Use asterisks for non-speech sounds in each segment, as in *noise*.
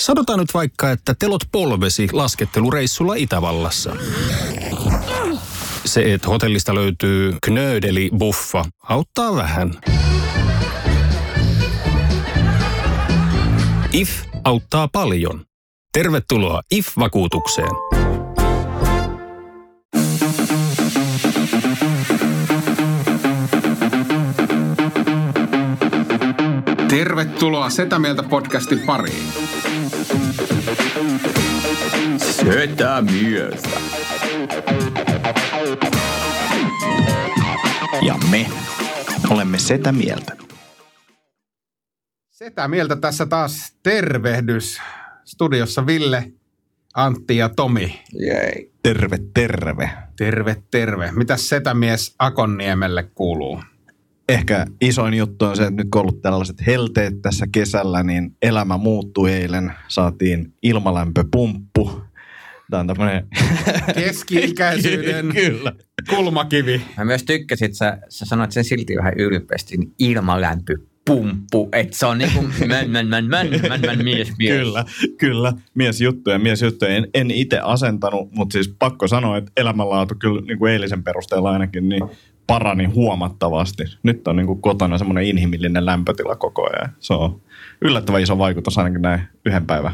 Sanotaan nyt vaikka, että telot polvesi laskettelureissulla Itävallassa. Se, että hotellista löytyy knöydeli buffa, auttaa vähän. IF auttaa paljon. Tervetuloa IF-vakuutukseen. Tervetuloa Setä Mieltä podcastin pariin. Setä mieltä. Ja me olemme setä mieltä. Setä Mieltä tässä taas tervehdys. Studiossa Ville, Antti ja Tomi. Jei. Terve, terve. Terve, terve. Mitäs Setämies Akonniemelle kuuluu? Ehkä isoin juttu on se, että nyt kun on ollut tällaiset helteet tässä kesällä, niin elämä muuttui eilen. Saatiin ilmalämpöpumppu. Tämä on tämmöinen... Keski-ikäisyyden *laughs* Kyllä. kulmakivi. Mä myös tykkäsin, että sä, sä sanoit sen silti vähän ylpeästi, niin ilmalämpöpumppu. Että se on niinku män, män, män, män, män, män, mies, mies. Kyllä, kyllä. Miesjuttuja, miesjuttuja. En, en itse asentanut, mutta siis pakko sanoa, että elämänlaatu kyllä niin kuin eilisen perusteella ainakin niin parani huomattavasti. Nyt on niin kuin kotona semmoinen inhimillinen lämpötila koko ajan. Se on yllättävän iso vaikutus ainakin näin yhden päivän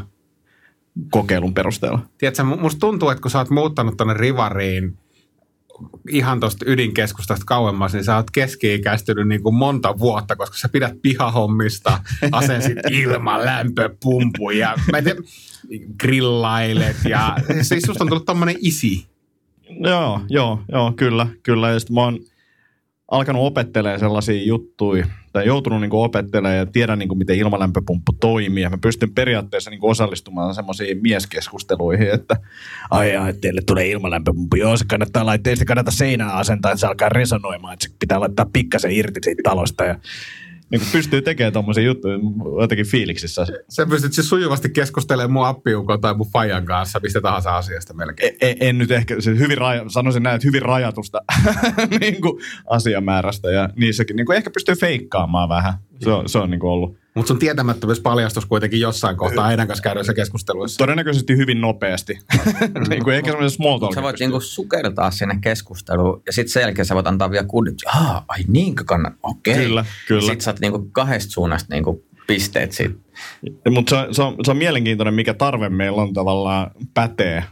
kokeilun perusteella. Tiedätkö, mu- musta tuntuu, että kun sä oot muuttanut tonne Rivariin ihan tuosta ydinkeskustasta kauemmas, niin sä oot keski-ikäistynyt niin kuin monta vuotta, koska sä pidät pihahommista, *laughs* asensit ilman lämpöpumpuja, ja mä en tiedä, grillailet ja siis susta on tullut tommonen isi. Joo, joo, joo, kyllä, kyllä. Ja sitten mä oon alkanut opettelemaan sellaisia juttuja, tai joutunut niin opettelemaan ja tiedän, niin miten ilmalämpöpumppu toimii. Ja mä pystyn periaatteessa niin osallistumaan semmoisiin mieskeskusteluihin, että ai ai, teille tulee ilmalämpöpumppu. Joo, se kannattaa laittaa, ei sitä kannata seinää asentaa, että se alkaa resonoimaan, että se pitää laittaa pikkasen irti siitä talosta. Ja niin pystyy tekemään tommosia juttuja jotenkin fiiliksissä. Sä pystyt siis sujuvasti keskustelemaan mun appiukon tai mun fajan kanssa mistä tahansa asiasta melkein. En, en nyt ehkä, se hyvin raja, sanoisin näin, että hyvin rajatusta *laughs* niin kuin asiamäärästä ja niissäkin niin kuin ehkä pystyy feikkaamaan vähän. Se on, se on niin kuin ollut. Mutta sun tietämättömyys paljastus kuitenkin jossain kohtaa heidän kanssa käydyissä keskusteluissa. Todennäköisesti hyvin nopeasti. *laughs* niin kuin ehkä semmoisen small talk. Sä voit niinku sukeltaa sinne keskusteluun ja sitten sen jälkeen sä voit antaa vielä kuudet, Aa, ai niinkö kannat, okei. Kyllä, kyllä. Sitten saat niinku kahdesta suunnasta niinku pisteet siitä. Mutta se, on- se, on, se on mielenkiintoinen, mikä tarve meillä on tavallaan pätee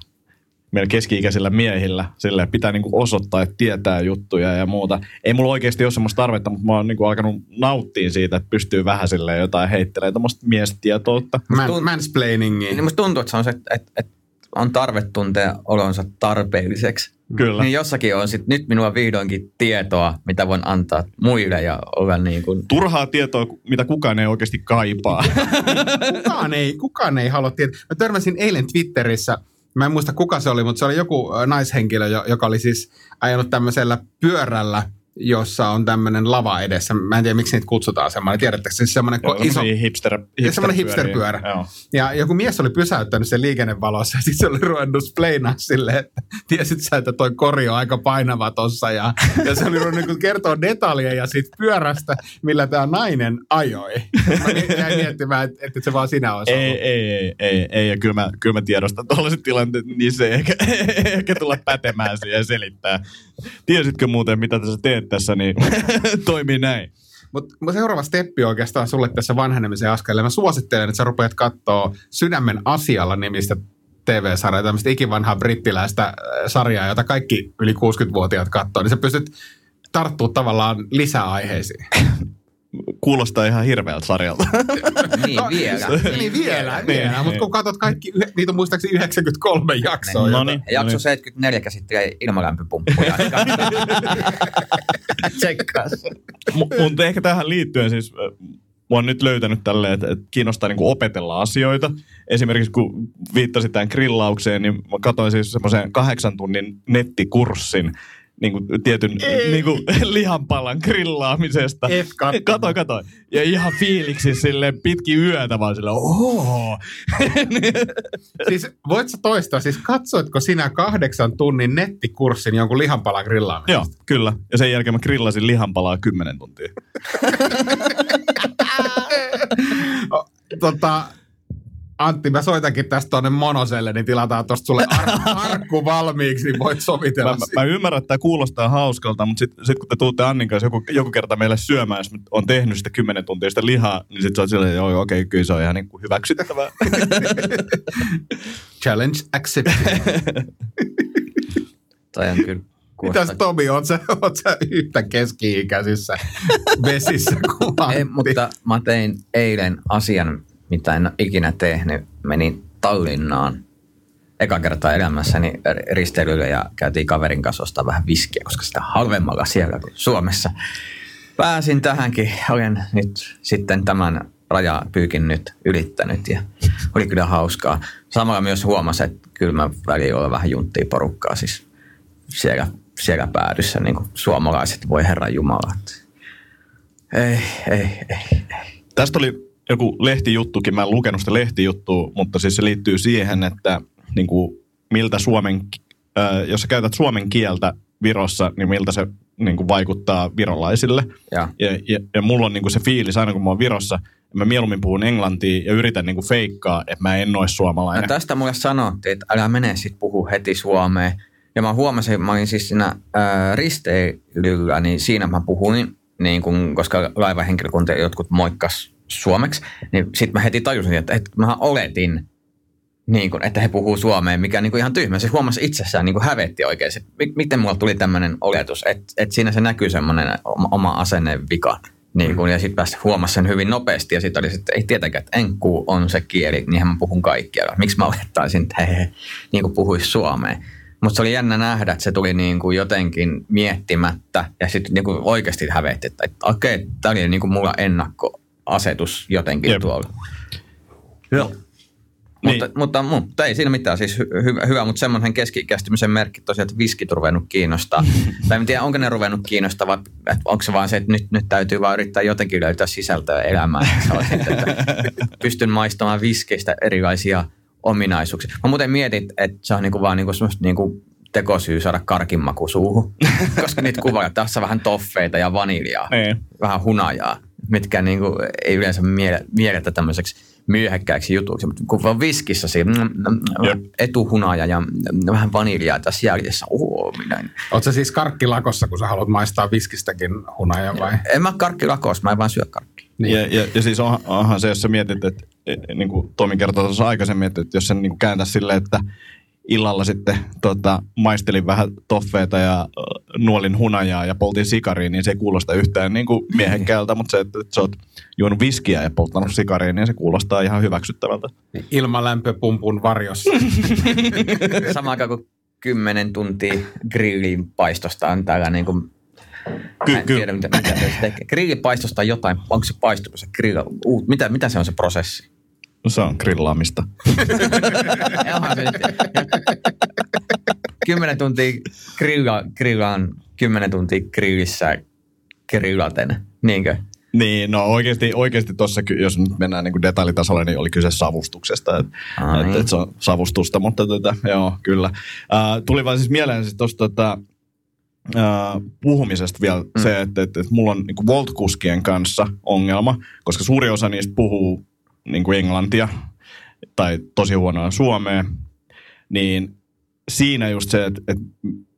meillä keski-ikäisillä miehillä. Sille pitää niinku osoittaa, että tietää juttuja ja muuta. Ei mulla oikeasti ole semmoista tarvetta, mutta mä oon niinku alkanut nauttia siitä, että pystyy vähän silleen jotain heittelemään tämmöistä miestietoutta. Man, mansplainingia. Niin musta tuntuu, että se on se, että, että, että on tarve tuntea olonsa tarpeelliseksi. Kyllä. Niin jossakin on sit, nyt minulla vihdoinkin tietoa, mitä voin antaa muille ja olla niin kuin, Turhaa tietoa, mitä kukaan ei oikeasti kaipaa. *laughs* kukaan ei, kukaan ei halua tietää. Mä törmäsin eilen Twitterissä, mä en muista kuka se oli, mutta se oli joku ö, naishenkilö, jo- joka oli siis ajanut tämmöisellä pyörällä, jossa on tämmöinen lava edessä. Mä en tiedä, miksi niitä kutsutaan semmoinen. Tiedättekö, siis semmoinen ko- iso... Semmosia hipster, semmoinen hipsterpyörä. Joo. Ja joku mies oli pysäyttänyt sen liikennevalossa ja sitten se oli ruvennut spleinaa silleen, että tiesit sä, että toi kori on aika painava tossa. Ja, ja se oli ruvennut niin kertoa detaljeja siitä pyörästä, millä tämä nainen ajoi. Mä jäin miettimään, että, että se vaan sinä olisi Ei, ollut. ei, ei, ei, ei, ja kyllä mä, kyllä mä tiedostan tuollaiset tilanteet, niin se ei ehkä, *laughs* ehkä tulla pätemään siihen ja selittää. Tiesitkö muuten, mitä tässä teet tässä, niin *laughs* toimii näin. Mutta seuraava steppi oikeastaan sulle tässä vanhenemisen askeleella. Mä suosittelen, että sä rupeat katsoa Sydämen asialla nimistä TV-sarjaa, tämmöistä ikivanhaa brittiläistä äh, sarjaa, jota kaikki yli 60-vuotiaat katsoo, niin sä pystyt tarttua tavallaan lisäaiheisiin. *laughs* Kuulostaa ihan hirveältä sarjalta. *laughs* niin vielä. niin vielä, Niin, vielä. niin. Mutta kun katsot kaikki, niitä on muistaakseni 93 jaksoa. No niin. Ja Jakso niin. 74 käsittelee ilmalämpöpumppuja. *laughs* Tsekkaa se. Mutta ehkä tähän liittyen siis, mä oon nyt löytänyt tälleen, että, että kiinnostaa niinku opetella asioita. Esimerkiksi kun viittasit tähän grillaukseen, niin mä katsoin siis semmoisen kahdeksan tunnin nettikurssin niin kuin tietyn niin kuin, *laughs* lihanpalan grillaamisesta. Katoin, katoin. Ja ihan fiiliksi silleen pitkin yötä vaan silleen, ooo. *laughs* Siis voit sä toistaa, siis katsoitko sinä kahdeksan tunnin nettikurssin jonkun lihanpalan grillaamisesta? Joo, kyllä. Ja sen jälkeen mä grillasin lihanpalaa kymmenen tuntia. *laughs* tota, Antti, mä soitankin tästä tuonne Monoselle, niin tilataan tuosta sulle ar- *laughs* arkku valmiiksi, niin voit sovitella. Mä, mä, mä ymmärrän, että tämä kuulostaa hauskalta, mutta sitten sit kun te tuutte Annin kanssa joku, joku kerta meille syömään, jos on tehnyt sitä 10 tuntia sitä lihaa, niin sitten sä oot silleen, joo, okei, okay, kyllä se on ihan niin kuin hyväksyttävää. *laughs* Challenge accepted. *laughs* Toi on kyllä Mitäs Tomi, oot sä, oot sä yhtä keski-ikäisissä vesissä kuin Antti? Ei, mutta mä tein eilen asian, mitä en ole ikinä tehnyt. Menin Tallinnaan eka kertaa elämässäni risteilylle ja käytiin kaverin kanssa ostaa vähän viskiä, koska sitä halvemmalla siellä kuin Suomessa. Pääsin tähänkin, olen nyt sitten tämän rajapyykin nyt ylittänyt ja oli kyllä hauskaa. Samalla myös huomasin, että kyllä mä välillä olen vähän junttia porukkaa siis siellä, siellä päädyssä, niin kuin suomalaiset, voi herran jumalat. Ei, ei, ei, ei. Tästä oli joku lehtijuttukin, mä en lukenut sitä lehtijuttua, mutta siis se liittyy siihen, että niin kuin, miltä suomen, äh, jos sä käytät suomen kieltä Virossa, niin miltä se niin kuin, vaikuttaa virolaisille. Ja. Ja, ja, ja mulla on niin kuin se fiilis, aina kun mä oon Virossa, mä mieluummin puhun englantia ja yritän niin kuin feikkaa, että mä en ole No suomalainen. tästä mulle sanottiin, että älä mene sit puhu heti suomeen. Ja mä huomasin, mä olin siis siinä ää, risteilyllä, niin siinä mä puhuin, niin kun, koska laivahenkilökunta jotkut moikkas suomeksi, niin sitten mä heti tajusin, että, että mä oletin, niin kun, että he puhuu suomeen, mikä niin kuin ihan tyhmä. Se huomasi itsessään niin kuin hävetti oikein. Se, mi- miten mulla tuli tämmöinen oletus, että, että siinä se näkyy semmoinen oma, oma asennevika. Niin kun, ja sitten huomasi sen hyvin nopeasti ja sitten oli sitten, ei tietenkään, että enkku on se kieli, niinhän mä puhun kaikkia. Miksi mä olettaisin, että he, niin kuin puhuisi suomeen. Mutta se oli jännä nähdä, että se tuli niin kuin jotenkin miettimättä ja sitten niin kuin oikeasti hävetti, että, okei, tämä oli niin kuin mulla ennakkoasetus jotenkin Jep. tuolla. Joo. Mutta, Niin. mutta, mutta ei siinä mitään, siis hy, hyvä, hyvä, mutta semmoinen keskikästymisen merkki tosiaan, että viskit on ruvennut kiinnostaa. *laughs* tai en tiedä, onko ne ruvennut kiinnostaa vai että onko se vaan se, että nyt, nyt täytyy vaan yrittää jotenkin löytää sisältöä elämään. *laughs* Sitten, että pystyn maistamaan viskeistä erilaisia ominaisuuksia. Mä muuten mietin, että se on niinku vaan niinku semmoista niinku tekosyy saada karkinmaku suuhun. *laughs* Koska niitä kuvaa tässä on vähän toffeita ja vaniljaa Niin. vähän hunajaa, mitkä niinku ei yleensä miele, mielletä tämmöiseksi myöhekkäiksi jutuksi, mutta kun vaan viskissä siinä mm, mm, Jep. etuhunaja ja mm, vähän vaniljaa tässä jäljessä, oho, minä. Siis karkkilakossa, kun sä haluat maistaa viskistäkin hunaja vai? En mä karkki lakos, mä en vaan syö karkkia. Niin. Ja, ja, ja siis on, onhan se, jos sä mietit, että e, niin kuin Tomi kertoi tuossa aikaisemmin, että että jos sen niin kääntäisi silleen, että illalla sitten tota, maistelin vähän toffeita ja nuolin hunajaa ja poltin sikariin, niin se ei kuulosta yhtään niin kuin miehekkäältä, mutta se, että, että sä oot juonut viskiä ja polttanut sikariin, niin se kuulostaa ihan hyväksyttävältä. Ilmalämpöpumpun varjossa. *laughs* Sama aikaan kuin kymmenen tuntia grillin paistosta on täällä niin kuin Ky- Mä en tiedä, mitä, mitä se tekee. Grillipaistosta jotain, onko se paistuko se grilla, uh, mitä, mitä se on se prosessi? No, se on grillaamista. *laughs* Onhan se nyt. Kymmenen tuntia grilla, grillaan, kymmenen tuntia grillissä grillaten, niinkö? Niin, no oikeasti, oikeasti tuossa, jos nyt mennään niin kuin detaljitasolle, niin oli kyse savustuksesta. Ai et, niin. et se on savustusta, mutta tätä, joo, kyllä. Äh, tuli vaan siis mieleen siis tuosta tota, äh, puhumisesta vielä mm. se, että, että, että mulla on niin Volt-kuskien kanssa ongelma, koska suuri osa niistä puhuu niin kuin englantia tai tosi huonoa suomea, niin siinä just se, että, että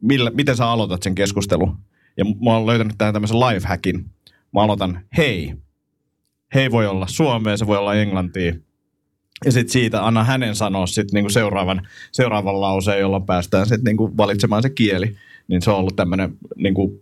millä, miten sä aloitat sen keskustelun. Ja mä oon löytänyt tähän tämmöisen lifehackin. Mä aloitan hei. Hei voi olla suomea, se voi olla englantia. Ja sitten siitä anna hänen sanoa sit niinku seuraavan, seuraavan lauseen, jolla päästään sitten niinku valitsemaan se kieli. Niin se on ollut tämmöinen, niinku,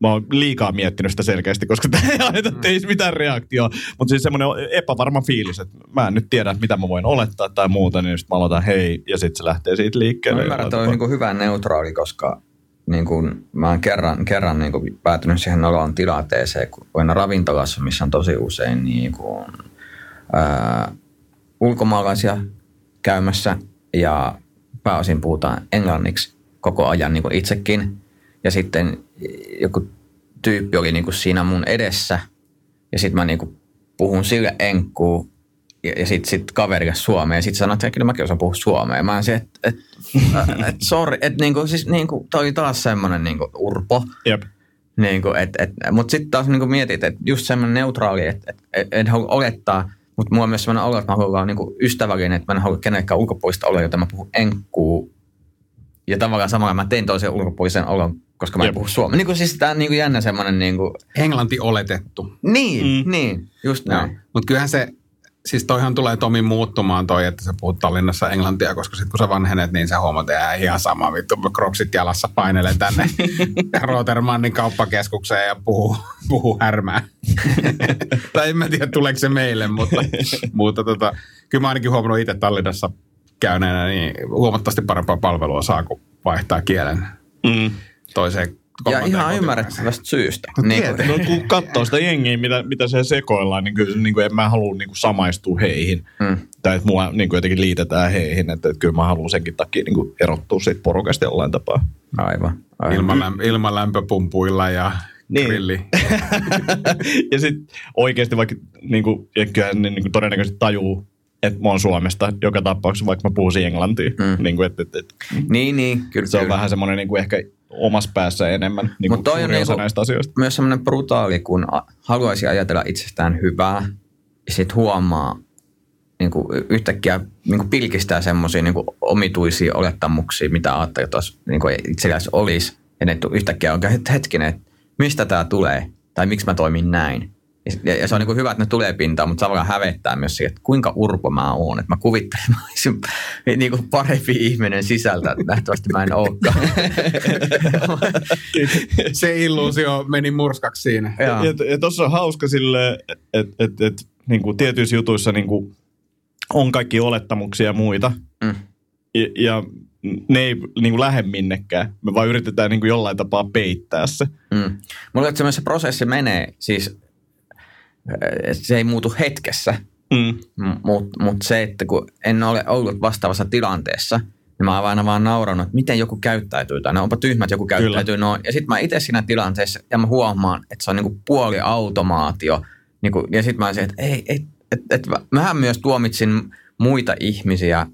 mä oon liikaa miettinyt sitä selkeästi, koska tämä ei aina teisi mitään reaktioa. Mutta siis semmoinen epävarma fiilis, että mä en nyt tiedä, mitä mä voin olettaa tai muuta, niin sitten mä aloitan hei, ja sitten se lähtee siitä liikkeelle. Mä ymmärrän, että on niin kuin hyvä neutraali, koska niin kuin, mä oon kerran, kerran niin kuin päätynyt siihen noloon tilanteeseen, kun olen ravintolassa, missä on tosi usein niin kuin, ää, ulkomaalaisia käymässä ja pääosin puhutaan englanniksi koko ajan niin kuin itsekin. Ja sitten joku tyyppi oli niin kuin siinä mun edessä ja sitten mä niin kuin puhun sille enkkuun ja, ja sitten sit kaverille suomeen. Ja sitten sanoin, että kyllä mäkin osaan puhua suomea. Ja mä se, että et, *laughs* et, sorry, että niinku, siis niinku, toi oli taas semmoinen niinku urpo. Jep. Niinku, et, et, Mutta sitten taas niinku mietit, että just semmoinen neutraali, että et, et, et halua olettaa, Mutta mulla on myös sellainen olo, että mä haluan olla niinku ystävällinen, että mä en halua kenellekään ulkopuolista olla, joten mä puhun enkkuu. Ja tavallaan samalla mä tein toisen ulkopuolisen olon, koska mä en Jep. puhu suomea. Niin kuin siis tää on niinku jännä semmoinen niinku, Englanti oletettu. niin, Mm. niin, just näin. Mutta kyllähän se, siis toihan tulee Tomi muuttumaan toi, että sä puhut Tallinnassa englantia, koska sitten kun sä vanhenet, niin sä huomaat, että jää ihan sama vittu, kroksit jalassa painelen tänne *laughs* Rotermannin kauppakeskukseen ja puhuu, puhuu härmää. *laughs* tai en mä tiedä, tuleeko se meille, mutta, *laughs* mutta tota, kyllä mä ainakin huomannut itse Tallinnassa käyneenä, niin huomattavasti parempaa palvelua saa, kun vaihtaa kielen Mm. toiseen Ja ihan ymmärrettävästä syystä. No Niin kuin, No kun katsoo sitä jengiä, mitä, mitä se sekoillaan, niin kyllä niin kuin en mä halua niin kuin samaistua heihin. mm. Tai että mua niin kuin jotenkin liitetään heihin, että, että kyllä mä haluan senkin takia niin kuin erottua siitä porukasta jollain tapaa. Aivan. aivan. Ilmaläm, ilmalämpöpumpuilla ja Niin. grilli. *laughs* ja sitten oikeasti vaikka niin kuin, ja kyllähän ne niin kuin todennäköisesti tajuu, että mä oon Suomesta joka tapauksessa, vaikka mä puhuisin englantia. Mm. Niin kuin, että, että, että Niin, niin, kyllä. se on kyllä. vähän semmoinen niin kuin ehkä omassa päässä enemmän niin kuin Mut toi on osa niinku- näistä asioista. myös semmoinen brutaali, kun haluaisi ajatella itsestään hyvää, ja sitten huomaa niin kuin yhtäkkiä niin kuin pilkistää semmoisia niin kuin omituisia olettamuksia, mitä ajattelee, että niin kuin itselläsi olisi. Ja ne yhtäkkiä on het- hetkinen, että mistä tämä tulee, tai miksi mä toimin näin. Ja, ja se on niin kuin hyvä, että ne tulee pintaan, mutta tavallaan hävettää myös siihen, että kuinka urpo mä oon. Että mä kuvittelen, että mä olisin *laughs* niin kuin parempi ihminen sisältä, että nähtävästi mä en olekaan. *laughs* Se illuusio meni murskaksi siinä. Ja, Ja, ja tuossa on hauska sille, että et, et, niin kuin tietyissä jutuissa niin kuin on kaikki olettamuksia ja muita. mm, Ja, ja ne ei niin kuin lähde minnekään. Me vaan yritetään niin kuin jollain tapaa peittää se. Mm. Mulla on se prosessi menee, siis se ei muutu hetkessä, Mm. mutta mut se, että kun en ole ollut vastaavassa tilanteessa, niin mä oon aina vaan nauranut, että miten joku käyttäytyy, tai ne onpa tyhmät, joku käyttäytyy noin. Ja sitten mä itse siinä tilanteessa, ja mä huomaan, että se on niinku puoli automaatio. Niinku, ja sitten mä olisin, että ei, ei et, et, mähän myös tuomitsin muita ihmisiä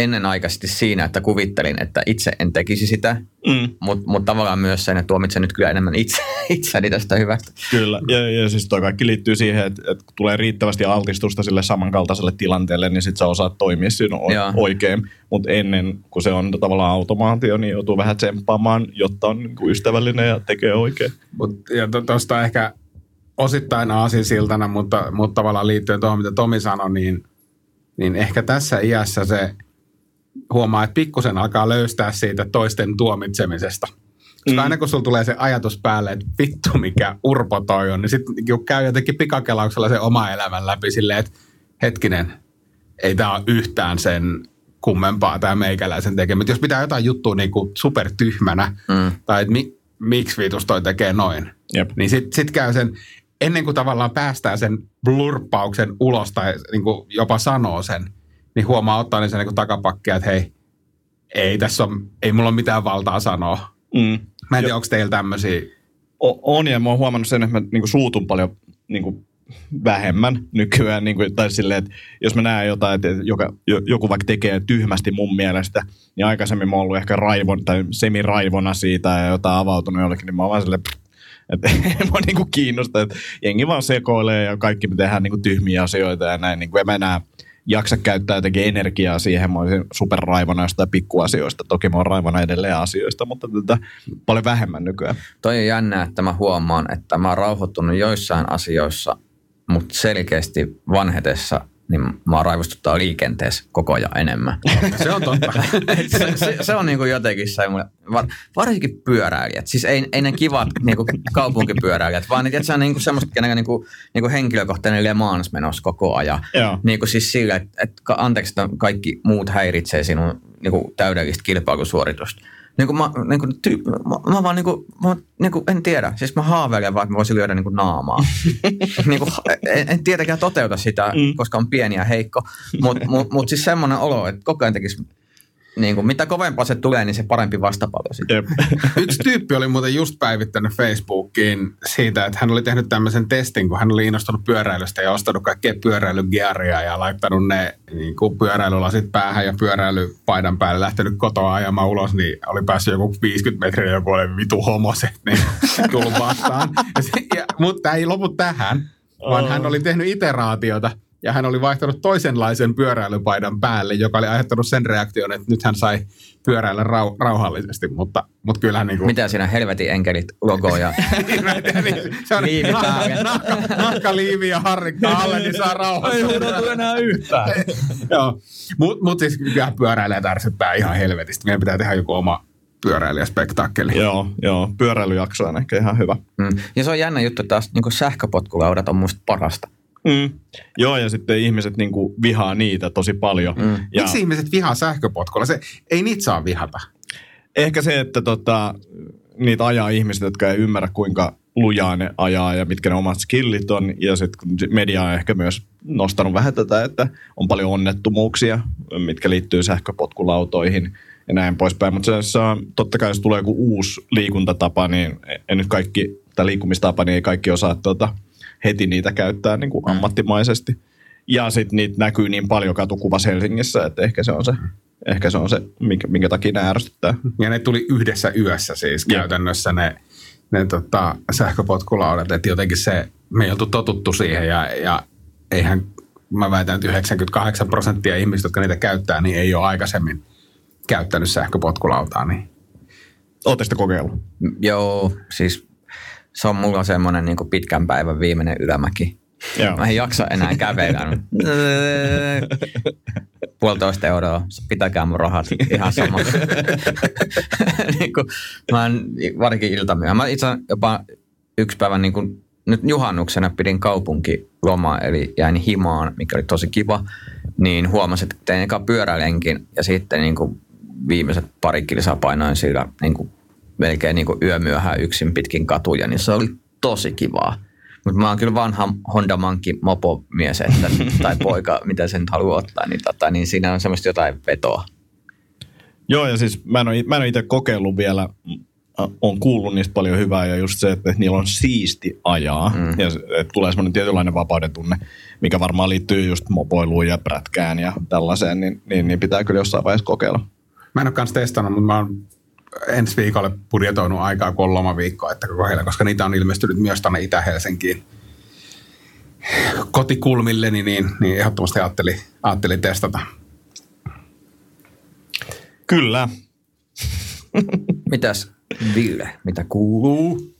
ennenaikaisesti siinä, että kuvittelin, että itse en tekisi sitä, Mm. mutta mut tavallaan myös sen, että tuomitsen nyt kyllä enemmän itse, *laughs* itseäni tästä hyvästä. Kyllä, ja, ja siis toi kaikki liittyy siihen, että, että kun tulee riittävästi altistusta sille samankaltaiselle tilanteelle, niin sit sä osaat toimia siinä o- oikein. Mutta ennen kuin se on tavallaan automaatio, niin joutuu vähän tsemppaamaan, jotta on niin kuin ystävällinen ja tekee oikein. Mut, ja tuosta ehkä osittain aasinsiltana, mutta, mutta tavallaan liittyen tuohon, mitä Tomi sanoi, niin, niin ehkä tässä iässä se huomaa, että pikkusen alkaa löystää siitä toisten tuomitsemisesta. Koska Mm. aina kun sulla tulee se ajatus päälle, että vittu mikä urpo toi on, niin sitten käy jotenkin pikakelauksella se oma elämän läpi silleen, että hetkinen, ei tämä ole yhtään sen kummempaa tämä meikäläisen tekemä. Jos pitää jotain juttua niin kuin supertyhmänä, Mm. tai että mi, miksi vitus toi tekee noin, Jep. niin sitten sit käy sen, ennen kuin tavallaan päästään sen blurppauksen ulos tai niin kuin jopa sanoo sen, niin huomaa ottaa sen niin kuin takapakkia, että hei, ei tässä on, ei mulla ole mitään valtaa sanoa. Mm. Mä en tiedä, onko teillä tämmöisiä, O- on, ja mä oon huomannut sen, että mä niin kuin suutun paljon niin kuin vähemmän nykyään. Niin kuin, tai silleen, että jos mä näen jotain, että joka, jo- joku vaikka tekee tyhmästi mun mielestä, niin aikaisemmin mä oon ollut ehkä raivon tai semiraivona siitä ja jotain avautunut jollekin, niin mä oon vaan silleen, että *laughs* ei mua niinku kiinnosta, että jengi vaan sekoilee ja kaikki me tehdään niinku tyhmiä asioita ja näin. Niinku en mä enää jaksa käyttää jotenkin energiaa siihen. Mä olisin superraivona jostain pikkuasioista. Toki mä oon raivona edelleen asioista, mutta tätä paljon vähemmän nykyään. Toi on jännää, että mä huomaan, että mä oon rauhoittunut joissain asioissa, mutta selkeästi vanhetessa niin mä raivostuttaa liikenteessä koko ajan enemmän. se on totta. *laughs* se, se, se, on niinku jotenkin semmoinen, var, varsinkin pyöräilijät, siis ei, ei ne kivat niinku kaupunkipyöräilijät, vaan ne, se on niinku semmoista, kenellä niinku, niinku henkilökohtainen Le Mans menossa koko ajan. Joo. Niinku siis sille, että, ka- anteeksi, että kaikki muut häiritsee sinun niinku täydellistä kilpailusuoritusta. Niinku mä, niinku, ty, mä, mä vaan niinku, mä, niinku, en tiedä. Siis mä haaveilen vaan, että mä voisin lyödä niinku naamaa. *laughs* niinku, en, en, tietenkään toteuta sitä, mm. koska on pieni ja heikko. Mutta mut, mut siis semmoinen olo, että koko ajan tekisi, niinku, mitä kovempaa se tulee, niin se parempi vastapallo sitten. *laughs* Yksi tyyppi oli muuten just päivittänyt Facebookiin siitä, että hän oli tehnyt tämmöisen testin, kun hän oli innostunut pyöräilystä ja ostanut kaikkea pyöräilygearia ja laittanut ne niin kuin pyöräilylasit päähän ja pyöräilypaidan päälle, lähtenyt kotoa ajamaan ulos, niin oli päässyt joku 50 metriä joku oli vitu homoset, niin *laughs* tullut vastaan. Ja se, ja, mutta tämä ei lopu tähän, vaan Oh. hän oli tehnyt iteraatiota ja hän oli vaihtanut toisenlaisen pyöräilypaidan päälle, joka oli aiheuttanut sen reaktion, että nyt hän sai pyöräillä rau- rauhallisesti, mutta, mutta kyllähän niin kuin... Mitä siinä helvetin enkelit logoja? *laughs* se on Liivi *laughs* päälle. nahka, nahka, liivi ja harrikka alle, niin saa rauhassa. Ei huudatu enää yhtään. *laughs* Joo, mutta mut siis kyllähän pyöräilijät ärsyttää ihan helvetistä. Meidän pitää tehdä joku oma pyöräilijäspektaakkeli. joo, joo. Pyöräilyjakso on ehkä ihan hyvä. Mm. Ja se on jännä juttu taas, niin sähköpotkulaudat on musta parasta. Mm. Joo, ja sitten ihmiset niinku vihaa niitä tosi paljon. Mm. Ja Miksi ihmiset vihaa sähköpotkulla? Se, ei niitä saa vihata. ehkä se, että tota, niitä ajaa ihmiset, jotka ei ymmärrä, kuinka lujaa ne ajaa ja mitkä ne omat skillit on. Ja sitten media on ehkä myös nostanut vähän tätä, että on paljon onnettomuuksia, mitkä liittyy sähköpotkulautoihin ja näin poispäin. Mutta se on, totta kai jos tulee joku uusi liikuntatapa, niin ei nyt kaikki, tai liikkumistapa, niin ei kaikki osaa tota, heti niitä käyttää niin kuin ammattimaisesti. Ja sitten niitä näkyy niin paljon katukuvassa Helsingissä, että ehkä se on se, ehkä se, on se minkä, minkä takia ne ärsyttää. Ja ne tuli yhdessä yössä siis Jep. käytännössä ne, ne tota, sähköpotkulaudat. Että jotenkin se, me ei oltu totuttu siihen ja, ja eihän, mä väitän, että 98 prosenttia ihmistä, jotka niitä käyttää, niin ei ole aikaisemmin käyttänyt sähköpotkulautaa. Niin Oletteko kokeillut? Joo, siis se on mulla semmoinen niin pitkän päivän viimeinen ylämäki. Joo. Mä en jaksa enää kävellä. Puolitoista euroa, pitäkää mun rahat, ihan sama. *laughs* niin kuin, mä en, varsinkin iltamyöhään. Mä itse jopa yksi päivä niin kuin, nyt juhannuksena pidin kaupunkilomaa, eli jäin himaan, mikä oli tosi kiva. Niin huomasin, että tein eka pyörälenkin ja sitten niin kuin viimeiset pari kilsaa painoin sillä niin kuin melkein niin kuin yömyöhään yksin pitkin katuja, niin se oli tosi kivaa. Mutta mä oon kyllä vanha Honda Monkey mopomies, että, *laughs* tai poika, mitä sen nyt haluaa ottaa, niin, tota, niin siinä on semmoista jotain vetoa. Joo, ja siis mä en ole, mä en ole itse kokeillut vielä, on kuullut niistä paljon hyvää, ja just se, että niillä on siisti ajaa, mm. ja että tulee semmoinen tietynlainen vapauden tunne, mikä varmaan liittyy just mopoiluun ja prätkään ja tällaiseen, niin, niin, niin pitää kyllä jossain vaiheessa kokeilla. Mä en ole kanssa testannut, mutta mä oon ensi viikolle budjetoinut aikaa, kun on lomaviikko, että koko heillä, koska niitä on ilmestynyt myös tänne Itä-Helsinkiin kotikulmilleni, niin, niin ehdottomasti ajattelin, ajattelin testata. Kyllä. Mitäs Ville, mitä kuuluu?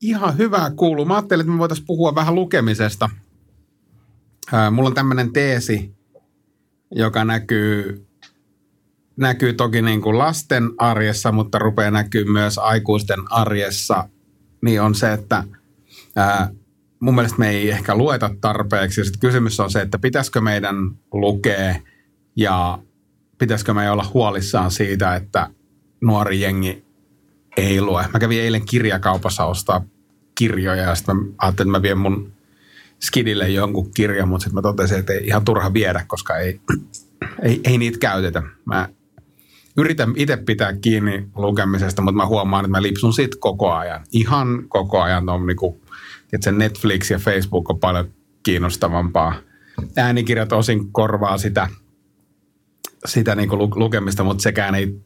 Ihan hyvää kuuluu. Mä ajattelin, että me voitaisiin puhua vähän lukemisesta. Mulla on tämmöinen teesi, joka näkyy, näkyy toki niin kuin lasten arjessa, mutta rupeaa näkyy myös aikuisten arjessa. Niin on se, että ää, mun mielestä me ei ehkä lueta tarpeeksi. Sitten kysymys on se, että pitäisikö meidän lukea ja pitäisikö meidän olla huolissaan siitä, että nuori jengi ei lue. Mä kävin eilen kirjakaupassa ostaa kirjoja ja sitten mä ajattelin, että mä vien mun skidille jonkun kirjan, mutta sitten mä totesin, että ei ihan turha viedä, koska ei, ei, ei niitä käytetä. Mä yritän itse pitää kiinni lukemisesta, mutta mä huomaan, että mä lipsun siitä koko ajan. Ihan koko ajan on niinku, että Netflix ja Facebook on paljon kiinnostavampaa. Äänikirjat osin korvaa sitä, sitä niinku lu- lukemista, mutta sekään ei,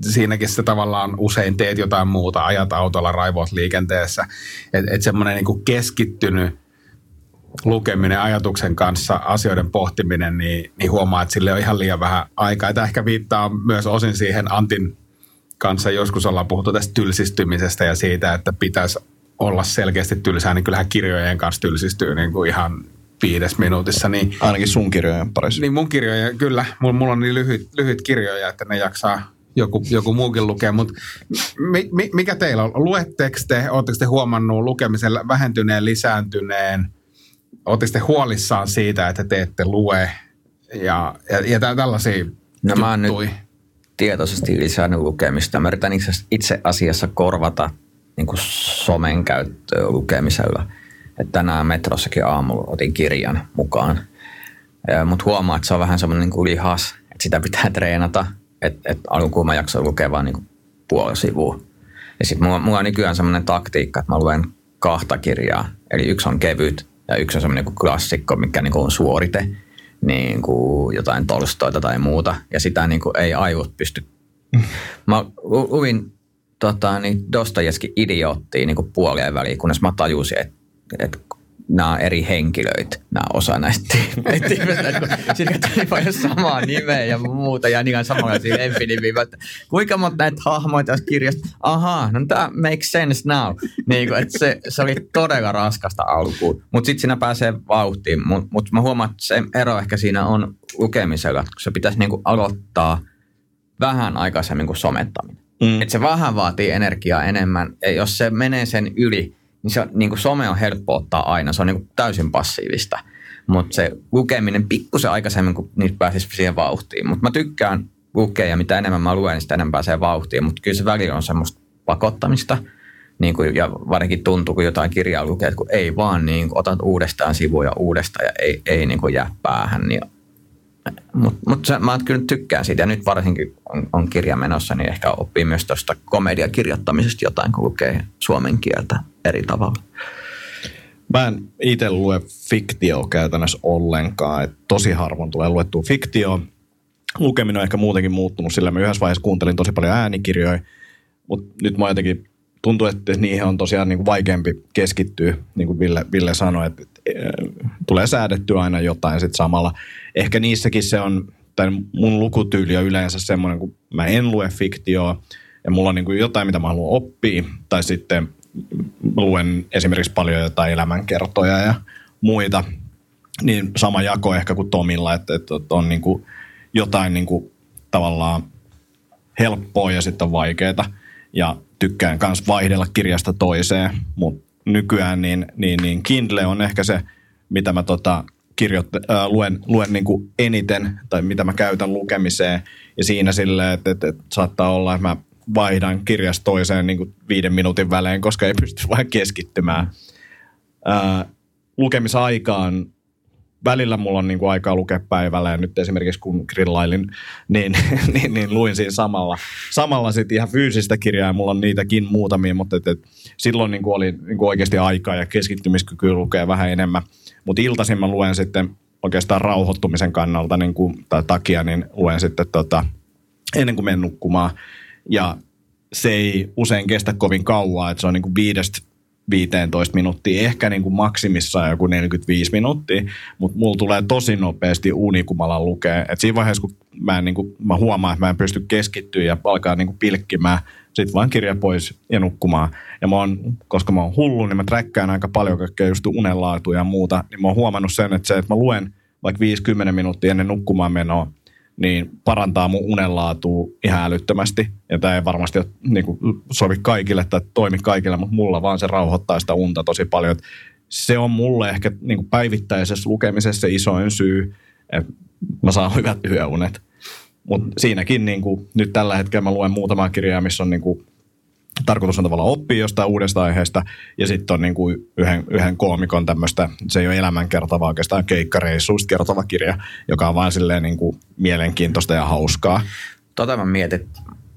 siinäkin se tavallaan usein teet jotain muuta, ajat autolla, raivoat liikenteessä. Että et semmoinen niinku keskittynyt lukeminen ajatuksen kanssa, asioiden pohtiminen, niin, niin huomaa, että sille on ihan liian vähän aikaa. Tämä ehkä viittaa myös osin siihen Antin kanssa. Joskus ollaan puhuttu tästä tylsistymisestä ja siitä, että pitäisi olla selkeästi tylsää, niin kyllähän kirjojen kanssa tylsistyy niin kuin ihan viides minuutissa. Niin, Ainakin sun kirjojen parissa. niin mun kirjoja, kyllä, mulla, mulla on niin lyhyt, lyhyt kirjoja, että ne jaksaa joku, joku muukin lukea, mutta mi, mi, mikä teillä on? Luetteko te, oletteko te huomannut lukemisen vähentyneen, lisääntyneen? Oletteko te huolissaan siitä, että te ette lue? Ja, ja, ja tä- tällaisia No mä oon nyt tietoisesti lisännyt lukemista. Mä yritän itse, asiassa korvata niin kuin somen käyttöä lukemisella. Et tänään metrossakin aamulla otin kirjan mukaan. Mutta huomaa, että se on vähän semmoinen niin lihas, että sitä pitää *laughs* treenata. Että et alkuun mä jaksoin lukea vaan niin kuin puoli sivua. Ja sitten mulla, mulla on nykyään semmoinen taktiikka, että mä luen kahta kirjaa. Eli yksi on kevyt ja yksi on semmoinen klassikko, mikä niin kuin on suorite. Niin kuin jotain tolstoita tai muuta. Ja sitä niin kuin ei aivot pysty. *laughs* Mä lu- luin tota, niin Dostojevskin idioottiin niin kuin puoleen väliin, kunnes mä tajusin, että, että nämä on eri henkilöitä, nämä osa näistä tiimeistä. Sitten tuli paljon samaa nimeä ja muuta ja niin samanlaisia lempinimiä. Kuinka monta näitä hahmoja tässä kirjasta? Ahaa, no tämä makes sense now. Niin kuin, että se, se oli todella raskasta alkuun, mutta sitten siinä pääsee vauhtiin. Mutta mut mä huomaan, että se ero ehkä siinä on lukemisella, kun se pitäisi niin kuin aloittaa vähän aikaisemmin kuin somettaminen. Mm. Että se vähän vaatii energiaa enemmän. Ja jos se menee sen yli, niin, se, niin kuin some on helppo ottaa aina. Se on niin kuin täysin passiivista. Mutta se lukeminen pikkusen aikaisemmin, kun niitä pääsisi siihen vauhtiin. Mutta mä tykkään lukea ja mitä enemmän mä luen, niin sitä enemmän pääsee vauhtiin. Mutta kyllä se väli on semmoista pakottamista. Niin kuin, ja varsinkin tuntuu, kun jotain kirjaa lukee, että kun ei vaan niin kuin, otat uudestaan sivuja uudestaan ja ei, ei niin kuin jää päähän, niin mutta mut mä kyllä tykkään siitä ja nyt varsinkin on, on kirja menossa, niin ehkä oppii myös tuosta komediakirjoittamisesta jotain, kun lukee suomen kieltä eri tavalla. Mä en itse lue fiktio käytännössä ollenkaan. Et tosi harvoin tulee luettua fiktio. Lukeminen on ehkä muutenkin muuttunut, sillä mä yhdessä vaiheessa kuuntelin tosi paljon äänikirjoja, mutta nyt mä jotenkin tuntuu, että niihin on tosiaan niin kuin vaikeampi keskittyä, niin kuin Ville, Ville sanoi, että, että tulee säädettyä aina jotain sitten samalla. Ehkä niissäkin se on, tai mun lukutyyli on yleensä semmoinen, kun mä en lue fiktioa, ja mulla on niin kuin jotain, mitä mä haluan oppia, tai sitten luen esimerkiksi paljon jotain elämänkertoja ja muita, niin sama jako ehkä kuin Tomilla, että, että on niin kuin jotain niin kuin tavallaan helppoa ja sitten vaikeaa. Ja tykkään myös vaihdella kirjasta toiseen, mutta nykyään niin, niin, niin Kindle on ehkä se, mitä mä tota, kirjoitt- äh, luen, luen niin kuin eniten tai mitä mä käytän lukemiseen. Ja siinä silleen, että, että, että saattaa olla, että mä vaihdan kirjasta toiseen niin kuin viiden minuutin välein, koska ei pysty vain keskittymään. Äh, lukemisaikaan välillä mulla on niin kuin aikaa lukea päivällä ja nyt esimerkiksi kun grillailin, niin, *laughs* niin, niin luin siinä samalla, samalla sitten ihan fyysistä kirjaa ja mulla on niitäkin muutamia, mutta et, et, silloin niin kuin oli niin kuin oikeasti aikaa ja keskittymiskyky lukea vähän enemmän. Mutta iltaisin mä luen sitten oikeastaan rauhoittumisen kannalta niin kuin, tai takia, niin luen sitten tota, ennen kuin menen nukkumaan. Ja se ei usein kestä kovin kauan, että se on niin kuin viidestä 15 minuuttia, ehkä niin kuin maksimissaan joku 45 minuuttia, mutta mulla tulee tosi nopeasti uni, kun mä alan lukea. Et siinä vaiheessa, kun mä, en, niin kuin, mä huomaan, että mä en pysty keskittyä ja alkaa niin kuin pilkkimään, sitten vaan kirja pois ja nukkumaan. Ja mä oon, koska mä oon hullu, niin mä träkkään aika paljon kaikkea just unenlaatuja ja muuta, niin mä oon huomannut sen, että se, että mä luen vaikka 50 minuuttia ennen nukkumaan menoa, niin parantaa mun unenlaatua ihan älyttömästi. Ja tämä ei varmasti ole, niin kuin, sovi kaikille tai toimi kaikille, mutta mulla vaan se rauhoittaa sitä unta tosi paljon. Se on mulle ehkä niin kuin päivittäisessä lukemisessa isoin syy, että mä saan hyvät yöunet. Mutta siinäkin niin kuin, nyt tällä hetkellä mä luen muutamaa kirjaa, missä on niin kuin, tarkoitus on tavallaan oppia jostain uudesta aiheesta, ja sitten on niin kuin yhden, yhden koomikon tämmöistä, se ei ole elämänkerta, vaan oikeastaan keikkareissuista kertova kirja, joka on vaan silleen niin kuin mielenkiintoista ja hauskaa. Tota mä mietin,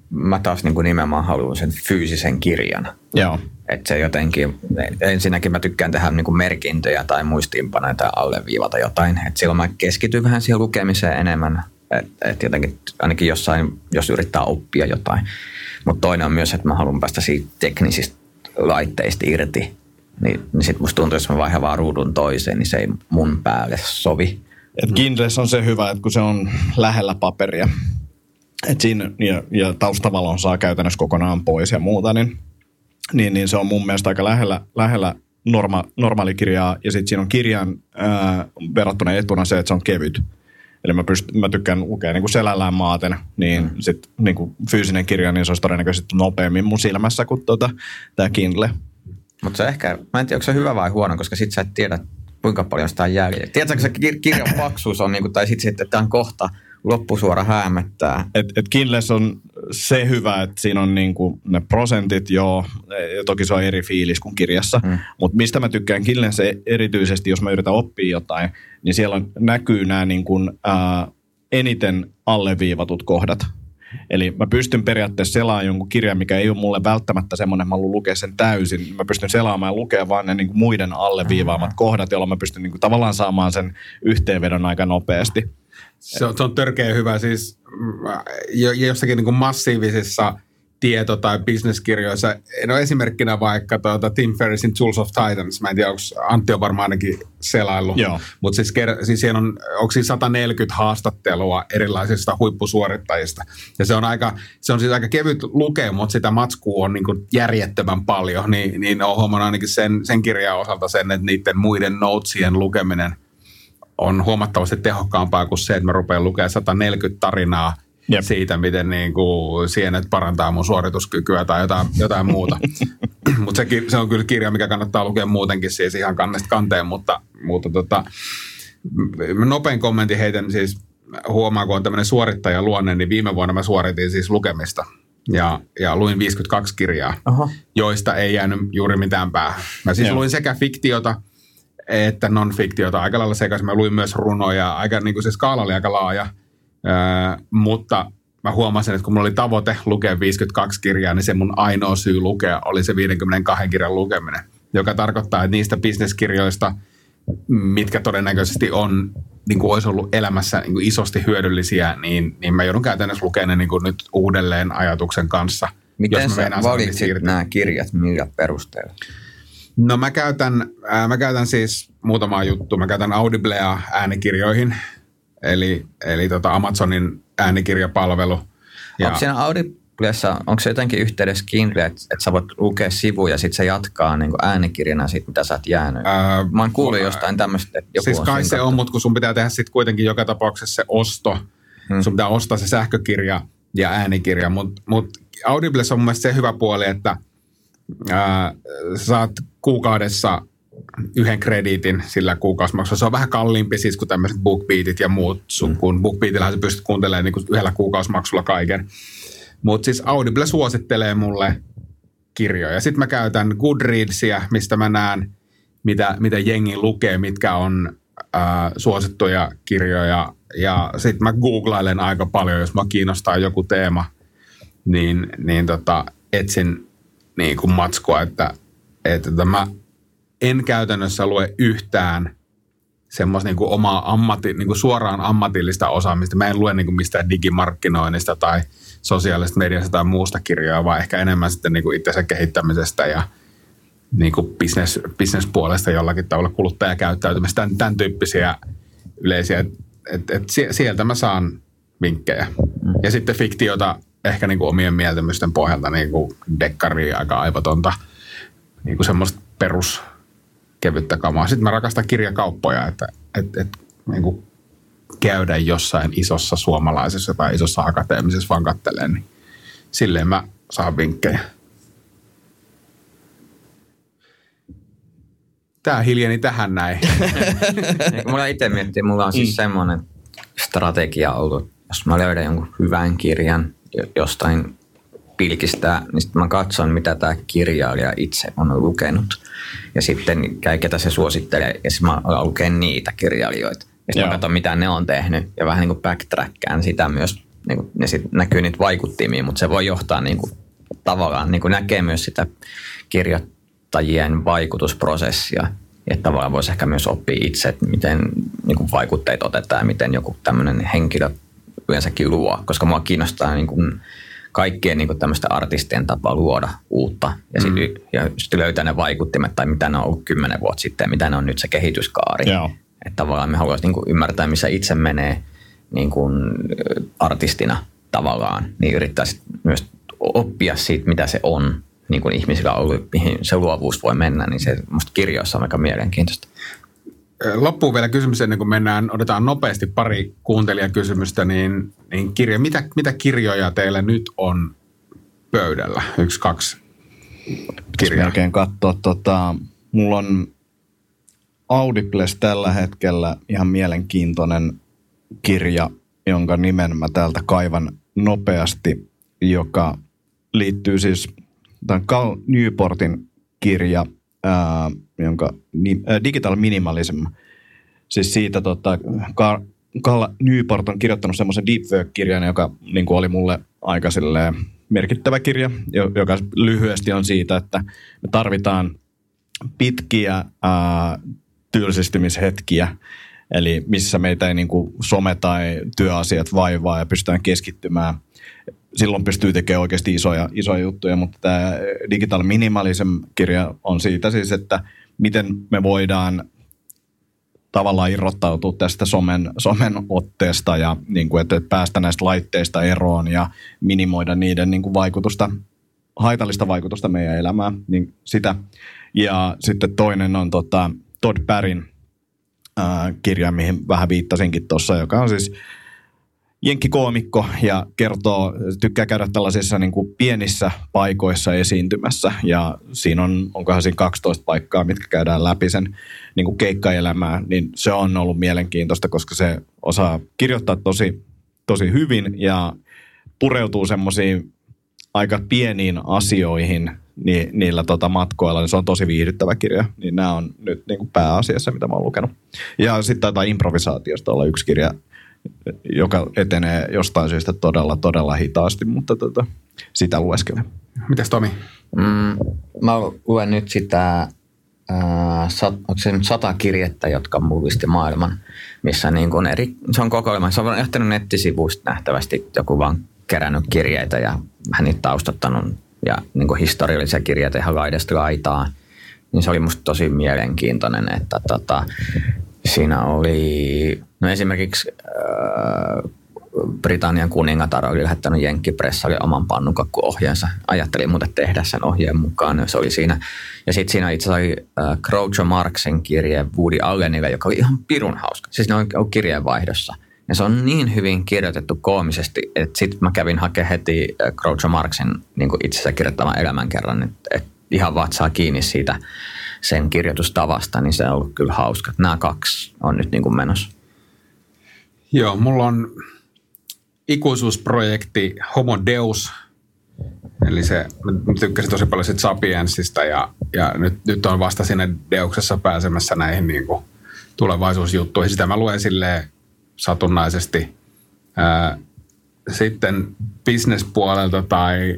mä taas niin kuin nimenomaan haluan sen fyysisen kirjan. Joo. Että se jotenkin, ensinnäkin mä tykkään tehdä niin kuin merkintöjä tai muistiinpanoja tai alleviivata jotain. Että silloin mä keskityn vähän siihen lukemiseen enemmän. Että et jotenkin ainakin jossain, jos yrittää oppia jotain. Mutta toinen on myös, että mä haluan päästä siitä teknisistä laitteista irti. Niin, niin sitten musta tuntuu, jos mä vaihdan vaan ruudun toiseen, niin se ei mun päälle sovi. Et Kindles on se hyvä, että kun se on lähellä paperia, et siinä, ja, ja taustavalon saa käytännössä kokonaan pois ja muuta, niin, niin, niin se on mun mielestä aika lähellä, lähellä norma, normaalikirjaa. Ja sitten siinä on kirjan ää, verrattuna etuna se, että se on kevyt. Eli mä, pyst, mä tykkään lukea niin kuin selällään maaten, niin mm. sit niin kuin fyysinen kirja, niin se olisi todennäköisesti nopeammin mun silmässä kuin tota, tämä Kindle. Mutta se ehkä, mä en tiedä, onko se hyvä vai huono, koska sit sä et tiedä, kuinka paljon sitä on jäljellä. Tiedätkö, se kirjan *coughs* paksuus on, niin kuin, tai sitten, että tämä on kohta – loppusuora häämättää. Et, et Kindles on se hyvä, että siinä on niinku ne prosentit, joo, ja toki se on eri fiilis kuin kirjassa, mm. mutta mistä mä tykkään Kindlessä erityisesti, jos mä yritän oppia jotain, niin siellä on, näkyy nämä niinku, ää, eniten alleviivatut kohdat. Eli mä pystyn periaatteessa selaamaan jonkun kirjan, mikä ei ole mulle välttämättä semmoinen, mä haluan lukea sen täysin. Mä pystyn selaamaan ja lukea vaan ne niin kuin muiden alleviivaamat mm. kohdat, jolloin mä pystyn niin kuin tavallaan saamaan sen yhteenvedon aika nopeasti. Se on, se on törkeä hyvä. Siis jossakin niin kuin massiivisissa tieto- tai bisneskirjoissa. No esimerkkinä vaikka tuota Tim Ferrissin Tools of Titans. Mä en tiedä, onko Antti on varmaan ainakin selaillut. Mutta siis, siis siellä on, onko siinä 140 haastattelua erilaisista huippusuorittajista. Ja se on, aika, se on siis aika kevyt lukea, mutta sitä matskua on niin järjettömän paljon. Niin, niin on huomannut ainakin sen, sen kirjan osalta sen, että niiden muiden notesien lukeminen on huomattavasti tehokkaampaa kuin se, että mä rupean lukemaan 140 tarinaa Jep. siitä, miten niin kuin sienet parantaa mun suorituskykyä tai jotain, jotain muuta. *clears throat* mutta se, se on kyllä kirja, mikä kannattaa lukea muutenkin siis ihan kannesta kanteen, mutta, mutta tota, nopein kommentti heitän siis huomaa, kun on tämmöinen suorittajaluonne, niin viime vuonna mä suoritin siis lukemista. Ja, ja luin 52 kirjaa, Oho. joista ei jäänyt juuri mitään päähän. Mä siis Joo. luin sekä fiktiota että non-fiktiota aika lailla sekaisin. Mä luin myös runoja, aika, niin kuin se skaala oli aika laaja, öö, mutta mä huomasin, että kun mulla oli tavoite lukea 52 kirjaa, niin se mun ainoa syy lukea oli se 52 kirjan lukeminen, joka tarkoittaa, että niistä bisneskirjoista, mitkä todennäköisesti on, niin kuin olisi ollut elämässä niin kuin isosti hyödyllisiä, niin, niin mä joudun käytännössä lukemaan ne niin kuin nyt uudelleen ajatuksen kanssa. Miten jos mä sä valitsit nämä kirjat, millä perusteella? No mä käytän, ää, mä käytän siis muutamaa juttua. Mä käytän Audiblea äänikirjoihin, eli, eli tota Amazonin äänikirjapalvelu. Ja. Onko siinä Audiblessa, onko se jotenkin yhteydessä Kindle, että, että sä voit lukea sivuja ja sitten se jatkaa niin äänikirjana siitä, mitä sä oot jäänyt? Ää, Mä oon kuullut jostain tämmöistä, että joku siis on kai se on, mutta kun sun pitää tehdä sitten kuitenkin joka tapauksessa se osto. Hmm. Sun pitää ostaa se sähkökirja ja äänikirja, mutta mut Audiblessa on mun mielestä se hyvä puoli, että ää, saat kuukaudessa yhden krediitin sillä kuukausimaksulla. Se on vähän kalliimpi siis kuin tämmöiset BookBeatit ja muut, sun, kun BookBeatillähän sä pystyt kuuntelemaan niin yhdellä kuukausimaksulla kaiken. Mutta siis Audible suosittelee mulle kirjoja. Sitten mä käytän Goodreadsia, mistä mä näen, mitä, mitä jengi lukee, mitkä on ää, suosittuja kirjoja. Ja sitten mä googlailen aika paljon, jos mä kiinnostaa joku teema, niin, niin tota, etsin niin kuin matskua, että, että tota, mä en käytännössä lue yhtään semmoista niin kuin omaa ammatti, niin kuin suoraan ammatillista osaamista. Mä en lue niin kuin mistään digimarkkinoinnista tai sosiaalisesta mediasta tai muusta kirjaa, vaan ehkä enemmän sitten niin kuin itsensä kehittämisestä ja niin kuin business, business-puolesta jollakin tavalla kuluttajakäyttäytymistä, tämän, tämän tyyppisiä yleisiä. Et, et, et sie- sieltä mä saan vinkkejä. Ja sitten fiktiota ehkä niin kuin omien mieltymysten pohjalta niin kuin dekkaria aika aivotonta, niin kuin semmoista perus kevyttä kamaa. Sitten mä rakastan kirjakauppoja, että et, et, niin kuin käydä jossain isossa suomalaisessa tai isossa akateemisessa vaan katteleen, niin silleen mä saan vinkkejä. Tää hiljeni tähän näin. *laughs* Mulla itse miettii, mulla on siis mm. semmoinen strategia ollut, jos mä löydän jonkun hyvän kirjan jostain pilkistä, niin sitten mä katson, mitä tämä kirjailija itse on lukenut. Ja sitten käy, ketä se suosittelee, ja sitten mä lukea niitä kirjailijoita. Ja sitten mä katson, mitä ne on tehnyt, ja vähän niin kuin backtrackään sitä myös. Niin kuin, ja sitten näkyy niitä vaikuttimia, mutta se voi johtaa niin kuin, tavallaan, niin kuin näkee myös sitä kirjoittajien vaikutusprosessia. Että tavallaan voisi ehkä myös oppia itse, että miten niin kuin vaikutteet otetaan ja miten joku tämmöinen henkilö yleensäkin luo. Koska mua kiinnostaa niin kuin kaikkien niin kuin tämmöisten artistien tapa luoda uutta ja sitten mm. ja sit löytää ne vaikuttimet tai mitä ne on ollut kymmenen vuotta sitten ja mitä ne on nyt se kehityskaari. Joo. Että tavallaan me haluaisimme niin kuin ymmärtää, missä itse menee niin kuin artistina tavallaan, niin yrittää sit myös oppia siitä, mitä se on niin kuin ihmisillä on ollut, mihin se luovuus voi mennä, niin se musta kirjoissa on aika mielenkiintoista. Loppuun vielä kysymys ennen kuin mennään, otetaan nopeasti pari kuuntelijakysymystä, niin, niin kirja, mitä, mitä kirjoja teillä nyt on pöydällä? Yksi, kaksi Kirja. kirjaa. melkein katsoa. Tota, mulla on Audibles tällä hetkellä ihan mielenkiintoinen kirja, jonka nimen mä täältä kaivan nopeasti, joka liittyy siis tämän Cal Newportin kirja, jonka ää, Digital Minimalism. Siis siitä tota, Carl Newport on kirjoittanut semmoisen deep work-kirjan, joka niin kuin oli mulle aika merkittävä kirja, jo- joka lyhyesti on siitä, että me tarvitaan pitkiä ää, tylsistymishetkiä, eli missä meitä ei niin kuin some tai työasiat vaivaa ja pystytään keskittymään silloin pystyy tekemään oikeasti isoja, isoja juttuja, mutta tämä Digital Minimalism-kirja on siitä siis, että miten me voidaan tavallaan irrottautua tästä somen, somen otteesta ja niin kuin, että päästä näistä laitteista eroon ja minimoida niiden niin kuin vaikutusta, haitallista vaikutusta meidän elämään, niin sitä. Ja sitten toinen on tota, Todd Pärin ää, kirja, mihin vähän viittasinkin tuossa, joka on siis jenkkikoomikko ja kertoo, tykkää käydä tällaisissa niin kuin pienissä paikoissa esiintymässä ja siinä on, onkohan siinä 12 paikkaa, mitkä käydään läpi sen niin kuin keikkaelämää, niin se on ollut mielenkiintoista, koska se osaa kirjoittaa tosi, tosi hyvin ja pureutuu semmoisiin aika pieniin asioihin ni, niillä tota matkoilla, niin se on tosi viihdyttävä kirja. Niin nämä on nyt niin kuin pääasiassa, mitä mä oon lukenut. Ja sitten taitaa improvisaatiosta olla yksi kirja, joka etenee jostain syystä todella, todella hitaasti, mutta tota, sitä lueskelen. Mitäs Tomi? Mm, mä luen nyt sitä, äh, sat, onko se nyt sata kirjettä, jotka mullisti maailman, missä niin kuin eri, se on kokoelma. Se on lähtenyt nettisivuista nähtävästi, joku vaan kerännyt kirjeitä ja hän niitä taustattanut ja niin kuin historiallisia kirjeitä ihan laidasta laitaa. Niin se oli musta tosi mielenkiintoinen, että tota, siinä oli no esimerkiksi äh, Britannian kuningatar oli lähettänyt Jenkkipressalle oman pannukakkuohjeensa. Ajattelin muuten tehdä sen ohjeen mukaan, se oli siinä. Ja sitten siinä itse asiassa oli äh, Groucho Marxin kirje Woody Allenille, joka oli ihan pirun hauska. Siis ne on kirjeenvaihdossa. Ja se on niin hyvin kirjoitettu koomisesti, että sitten mä kävin hakemaan heti äh, Groucho Marxin niin itsensä kirjoittaman elämänkerran, että et ihan vatsaa kiinni siitä sen kirjoitustavasta, niin se on ollut kyllä hauska. Nämä kaksi on nyt niin kuin menossa. Joo, mulla on ikuisuusprojekti Homo Deus, eli se, mä tykkäsin tosi paljon siitä Sapiensista ja, ja nyt, nyt on vasta sinne Deuksessa pääsemässä näihin niin kuin tulevaisuusjuttuihin. Sitä mä luen silleen satunnaisesti. Sitten business-puolelta tai,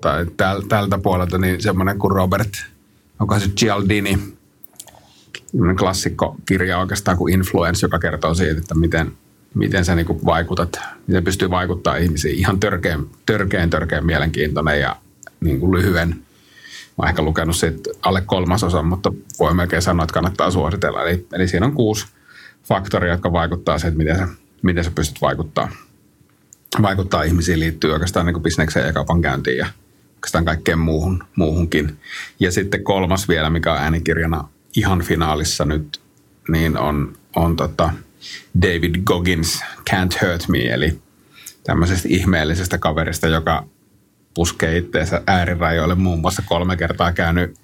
tai täl, tältä puolelta niin semmoinen kuin Robert, onko se Cialdini, klassikkokirja oikeastaan kuin Influence, joka kertoo siitä, että miten, miten sä niin vaikutat, miten pystyy vaikuttaa ihmisiin. Ihan törkeän, törkeän, törkeän mielenkiintoinen ja niin kuin lyhyen. Mä ehkä lukenut siitä alle kolmasosan, mutta voi melkein sanoa, että kannattaa suositella. Eli, eli siinä on kuusi faktoria, jotka vaikuttaa siihen, että miten sä, miten sä pystyt vaikuttaa, vaikuttaa ihmisiin liittyy oikeastaan niin bisnekseen ja kaupankäyntiin ja oikeastaan kaikkeen muuhun, muuhunkin. Ja sitten kolmas vielä, mikä on äänikirjana ihan finaalissa nyt, niin on, on tota David Goggins Can't Hurt Me, eli tämmöisestä ihmeellisestä kaverista, joka puskee itseensä äärirajoille muun muassa kolme kertaa käynyt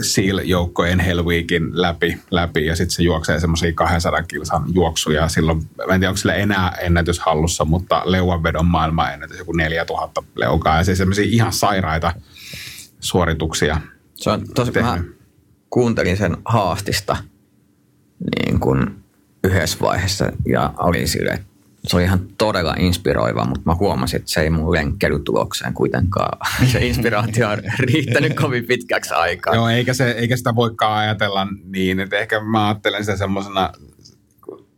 SEAL-joukkojen Hell Weekin läpi, läpi ja sitten se juoksee semmoisia 200 kilsan juoksuja. Silloin, mä en tiedä, onko sillä enää ennätys hallussa, mutta leuanvedon maailman ennätys joku 4000 leukaa. Ja siis semmoisia ihan sairaita suorituksia. Se on tosi, mä kuuntelin sen haastista niin kuin yhdessä vaiheessa ja oli sille, että se oli ihan todella inspiroiva, mutta mä huomasin, että se ei mun lenkkelytulokseen kuitenkaan. *laughs* Se inspiraatio on riittänyt kovin pitkäksi aikaa. Joo, eikä, se, eikä sitä voikaan ajatella niin, että ehkä mä ajattelen sitä semmoisena,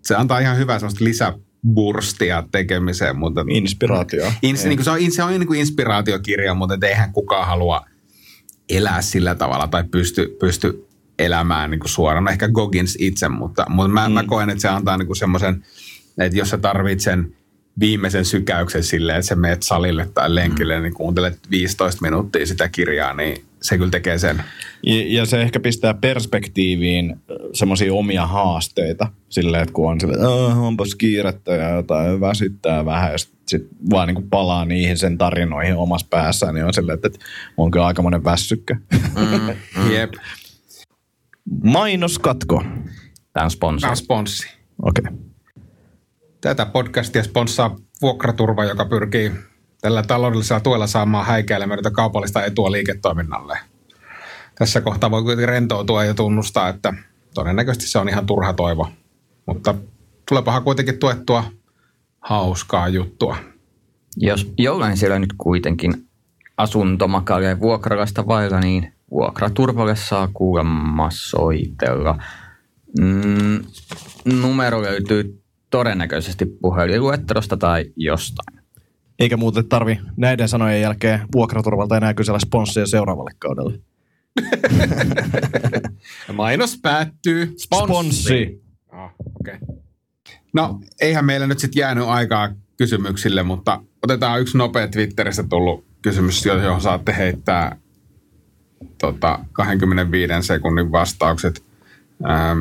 se antaa ihan hyvää semmoista lisäburstia tekemiseen. Mutta, Inspiraatio. Ins, niin kuin se on, se on niin kuin inspiraatiokirja, mutta eihän kukaan halua elää sillä tavalla tai pysty, pysty elämään niin kuin suorana. Ehkä Goggins itse, mutta, mutta mä, mm. mä koen, että se antaa niin semmoisen – että jos sä tarvitset sen viimeisen sykäyksen silleen, että sä meet salille tai lenkille, mm. niin kuuntelet 15 minuuttia sitä kirjaa, niin se kyllä tekee sen. Ja, ja se ehkä pistää perspektiiviin semmoisia omia haasteita silleen, että kun on silleen, että onpas kiirettä ja jotain väsyttää vähän ja sitten sit vaan niin kuin palaa niihin sen tarinoihin omassa päässään, niin on silleen, että, että on kyllä aikamoinen väsykkä. Mm, mm. Jep. Mainoskatko. Tämä on sponssi. Tämä on sponssi. Okei. Okay. Tätä podcastia sponssaa Vuokraturva, joka pyrkii tällä taloudellisella tuella saamaan häikäilemätöntä kaupallista etua liiketoiminnalle. Tässä kohtaa voi kuitenkin rentoutua ja tunnustaa, että todennäköisesti se on ihan turha toivo. Mutta tulepahan kuitenkin tuettua hauskaa juttua. Jos jollain siellä nyt kuitenkin asuntomakalia vuokralasta vailla, niin vuokraturvalle saa kuulemma soitella. Mm, numero löytyy todennäköisesti puhelinluettelosta tai jostain. Eikä muuten tarvi näiden sanojen jälkeen vuokraturvalta enää kysellä sponssia seuraavalle kaudelle. *laughs* Mainos päättyy. Sponssi. Oh, okay. No, eihän meillä nyt sitten jäänyt aikaa kysymyksille, mutta otetaan yksi nopea Twitterissä tullut kysymys, johon saatte heittää tota, 25 sekunnin vastaukset. Ähm,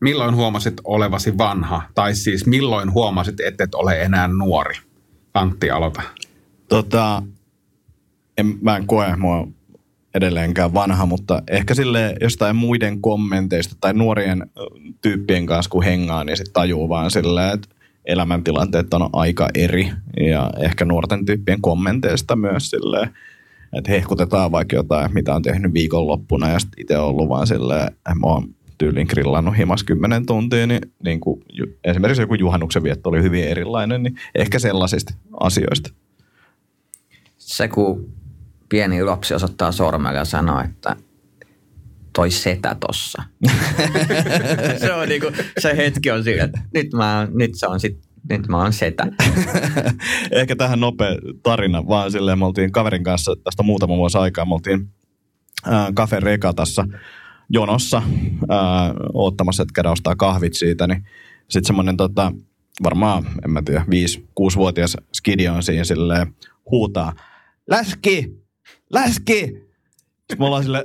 milloin huomasit olevasi vanha? Tai siis milloin huomasit, että et ole enää nuori? Antti, aloita. Tota, en, mä en koe mua edelleenkään vanha, mutta ehkä sille jostain muiden kommenteista tai nuorien tyyppien kanssa kun hengaa, niin sitten tajuu vaan silleen, että elämäntilanteet on aika eri. Ja ehkä nuorten tyyppien kommenteista myös silleen, että hehkutetaan vaikka jotain, mitä on tehnyt viikonloppuna ja sitten itse ollut vaan silleen, että mä oon tyylin grillannut himas kymmenen tuntia, niin, niin kuin, esimerkiksi joku juhannuksen vietto oli hyvin erilainen, niin ehkä sellaisista asioista. Se, kun pieni lapsi osoittaa sormella ja sanoo, että toi setä tossa. *laughs* se on niinku, se hetki on sillä, että nyt, mä, nyt se on sit, nyt mä oon setä. *laughs* Ehkä tähän nopea tarina, vaan silleen me oltiin kaverin kanssa tästä muutama vuosi aikaa, me oltiin äh, Cafe Rekatassa jonossa äh, oottamassa, että käydään ostaa kahvit siitä, niin sitten semmoinen tota, varmaan, en mä tiedä, 5-6-vuotias skidi on siinä silleen huutaa, läski, läski! Sitten me ollaan silleen,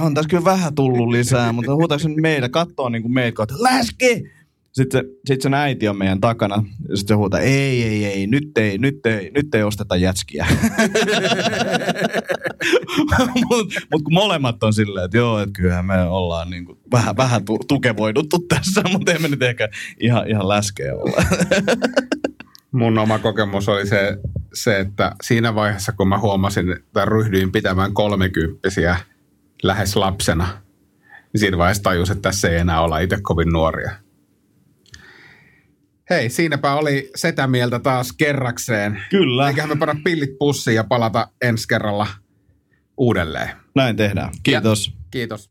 on tässä kyllä vähän tullut lisää, mutta huutaako se meitä, kattoo niin kuin meitä, että läski! Sitten se, sit sen äiti on meidän takana. Sitten se huutaa, ei, ei, ei, nyt ei, nyt ei, nyt ei osteta jätskiä. *laughs* Mutta mut kun molemmat on silleen, että joo, että kyllähän me ollaan niin kuin vähän, vähän tu- tukevoiduttu tässä, *laughs* mutta emme nyt ehkä ihan, ihan läskeä olla. *laughs* Mun oma kokemus oli se, se, että siinä vaiheessa, kun mä huomasin, että ryhdyin pitämään kolmekymppisiä lähes lapsena, niin siinä vaiheessa tajusin, että tässä ei enää olla itse kovin nuoria. Hei, siinäpä oli setä mieltä taas kerrakseen. Kyllä. Eiköhän me panna pillit pussiin ja palata ensi kerralla uudelleen. Näin tehdään. Kiitos. Ja, kiitos.